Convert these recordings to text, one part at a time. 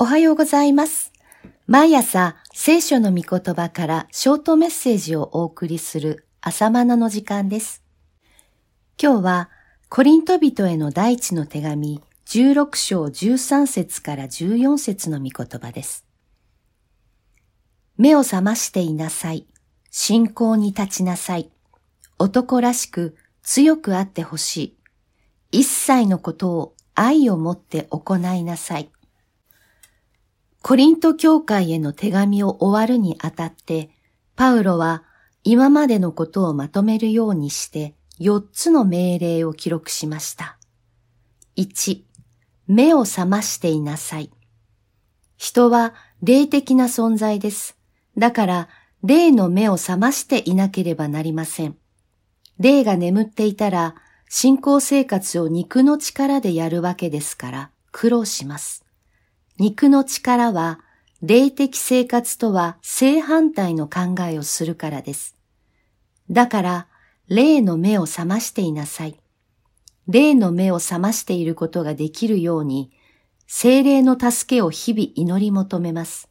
おはようございます。毎朝聖書の御言葉からショートメッセージをお送りする朝マナの時間です。今日はコリント人への第一の手紙16章13節から14節の御言葉です。目を覚ましていなさい。信仰に立ちなさい。男らしく強くあってほしい。一切のことを愛を持って行いなさい。コリント教会への手紙を終わるにあたって、パウロは今までのことをまとめるようにして4つの命令を記録しました。1、目を覚ましていなさい。人は霊的な存在です。だから、霊の目を覚ましていなければなりません。霊が眠っていたら、信仰生活を肉の力でやるわけですから、苦労します。肉の力は、霊的生活とは正反対の考えをするからです。だから、霊の目を覚ましていなさい。霊の目を覚ましていることができるように、精霊の助けを日々祈り求めます。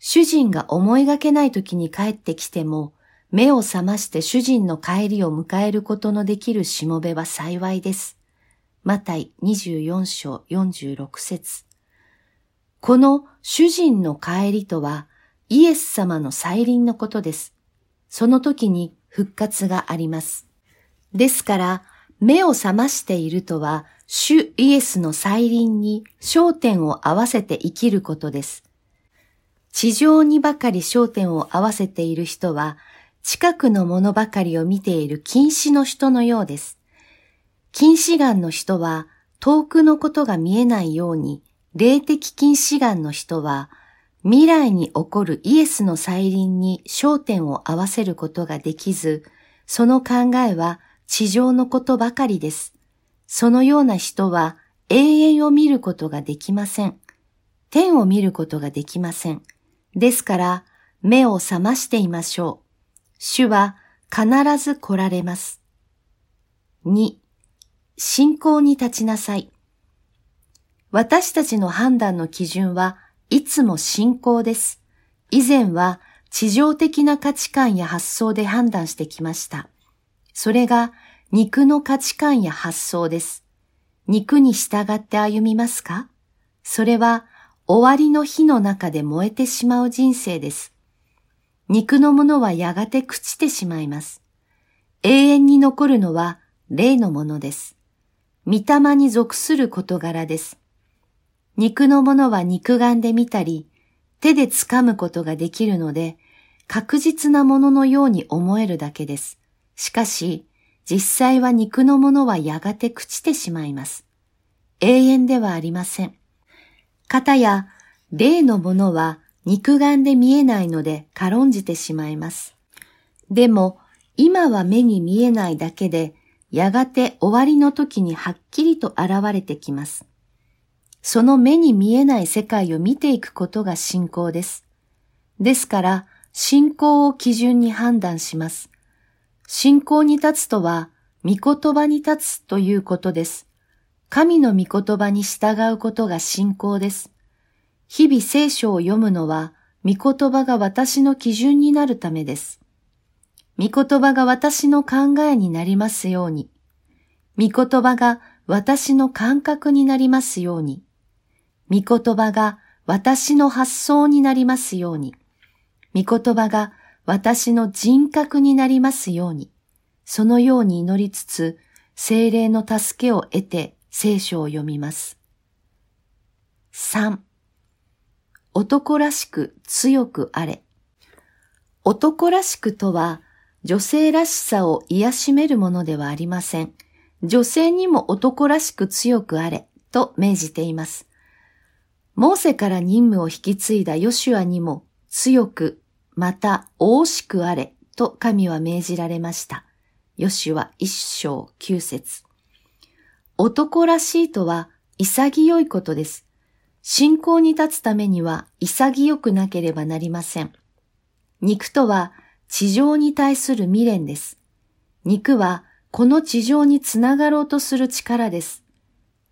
主人が思いがけない時に帰ってきても、目を覚まして主人の帰りを迎えることのできるしもべは幸いです。マタイ24章46節この主人の帰りとはイエス様の再臨のことです。その時に復活があります。ですから、目を覚ましているとは、主イエスの再臨に焦点を合わせて生きることです。地上にばかり焦点を合わせている人は、近くのものばかりを見ている近視の人のようです。近視眼の人は遠くのことが見えないように、霊的近視眼の人は未来に起こるイエスの再臨に焦点を合わせることができず、その考えは地上のことばかりです。そのような人は永遠を見ることができません。天を見ることができません。ですから、目を覚ましていましょう。主は必ず来られます。2. 信仰に立ちなさい。私たちの判断の基準はいつも信仰です。以前は地上的な価値観や発想で判断してきました。それが肉の価値観や発想です。肉に従って歩みますか？それは終わりの火の中で燃えてしまう人生です。肉のものはやがて朽ちてしまいます。永遠に残るのは霊のものです。御霊に属する事柄です。肉のものは肉眼で見たり、手で掴むことができるので、確実なもののように思えるだけです。しかし、実際は肉のものはやがて朽ちてしまいます。永遠ではありません。方や霊のものは肉眼で見えないので軽んじてしまいます。でも今は目に見えないだけでやがて終わりの時にはっきりと現れてきます。その目に見えない世界を見ていくことが信仰です。ですから信仰を基準に判断します。信仰に立つとは御言葉に立つということです。神の御言葉に従うことが信仰です。日々聖書を読むのは、御言葉が私の基準になるためです。御言葉が私の考えになりますように。御言葉が私の感覚になりますように。御言葉が私の発想になりますように。御言葉が私の人格になりますように。そのように祈りつつ、精霊の助けを得て聖書を読みます。3. 男らしく強くあれ。男らしくとは、女性らしさを癒しめるものではありません。女性にも男らしく強くあれ、と命じています。モーセから任務を引き継いだヨシュアにも強く、また大しくあれ、と神は命じられました。ヨシュア一章九節。男らしいとは潔いことです。信仰に立つためには潔くなければなりません。肉とは地上に対する未練です。肉はこの地上につながろうとする力です。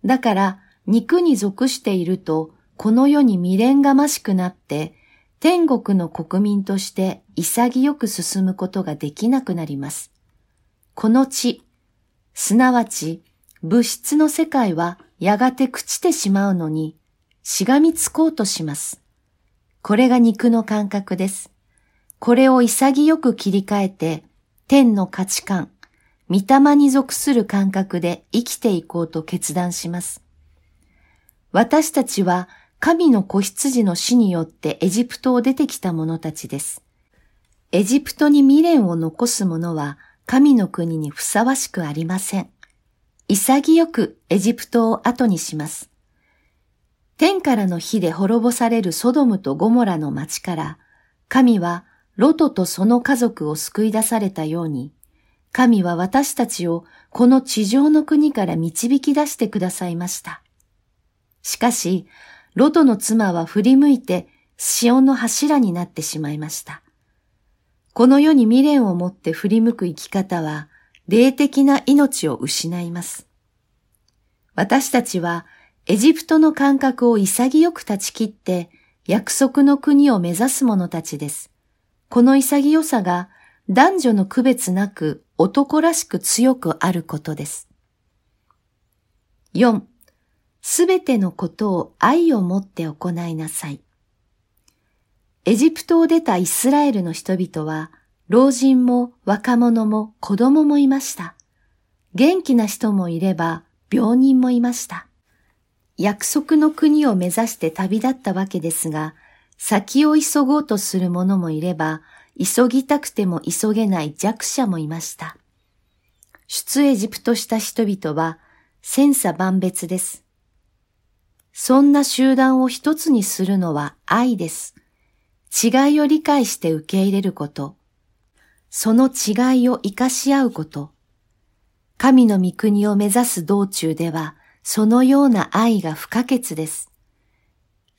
だから肉に属しているとこの世に未練がましくなって、天国の国民として潔く進むことができなくなります。この地、すなわち物質の世界はやがて朽ちてしまうのに、しがみつこうとします。これが肉の感覚です。これを潔く切り替えて、天の価値観、御霊に属する感覚で生きていこうと決断します。私たちは神の子羊の死によってエジプトを出てきた者たちです。エジプトに未練を残す者は神の国にふさわしくありません。潔くエジプトを後にします。天からの火で滅ぼされるソドムとゴモラの町から、神はロトとその家族を救い出されたように、神は私たちをこの地上の国から導き出してくださいました。しかし、ロトの妻は振り向いて潮の柱になってしまいました。この世に未練を持って振り向く生き方は、霊的な命を失います。私たちはエジプトの感覚を潔く断ち切って約束の国を目指す者たちです。この潔さが男女の区別なく男らしく強くあることです。4. すべてのことを愛を持って行いなさい。エジプトを出たイスラエルの人々は老人も若者も子供もいました。元気な人もいれば病人もいました。約束の国を目指して旅立ったわけですが、先を急ごうとする者もいれば、急ぎたくても急げない弱者もいました。出エジプトした人々は、千差万別です。そんな集団を一つにするのは愛です。違いを理解して受け入れること。その違いを活かし合うこと。神の御国を目指す道中では、そのような愛が不可欠です。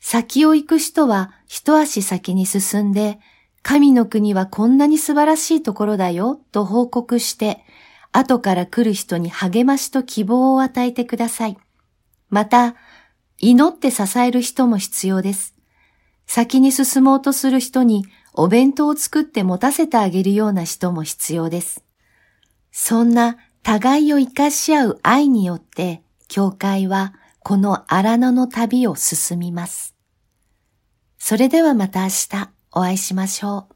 先を行く人は一足先に進んで、神の国はこんなに素晴らしいところだよと報告して、後から来る人に励ましと希望を与えてください。また、祈って支える人も必要です。先に進もうとする人にお弁当を作って持たせてあげるような人も必要です。そんな互いを生かし合う愛によって、教会はこの荒野の旅を進みます。それではまた明日お会いしましょう。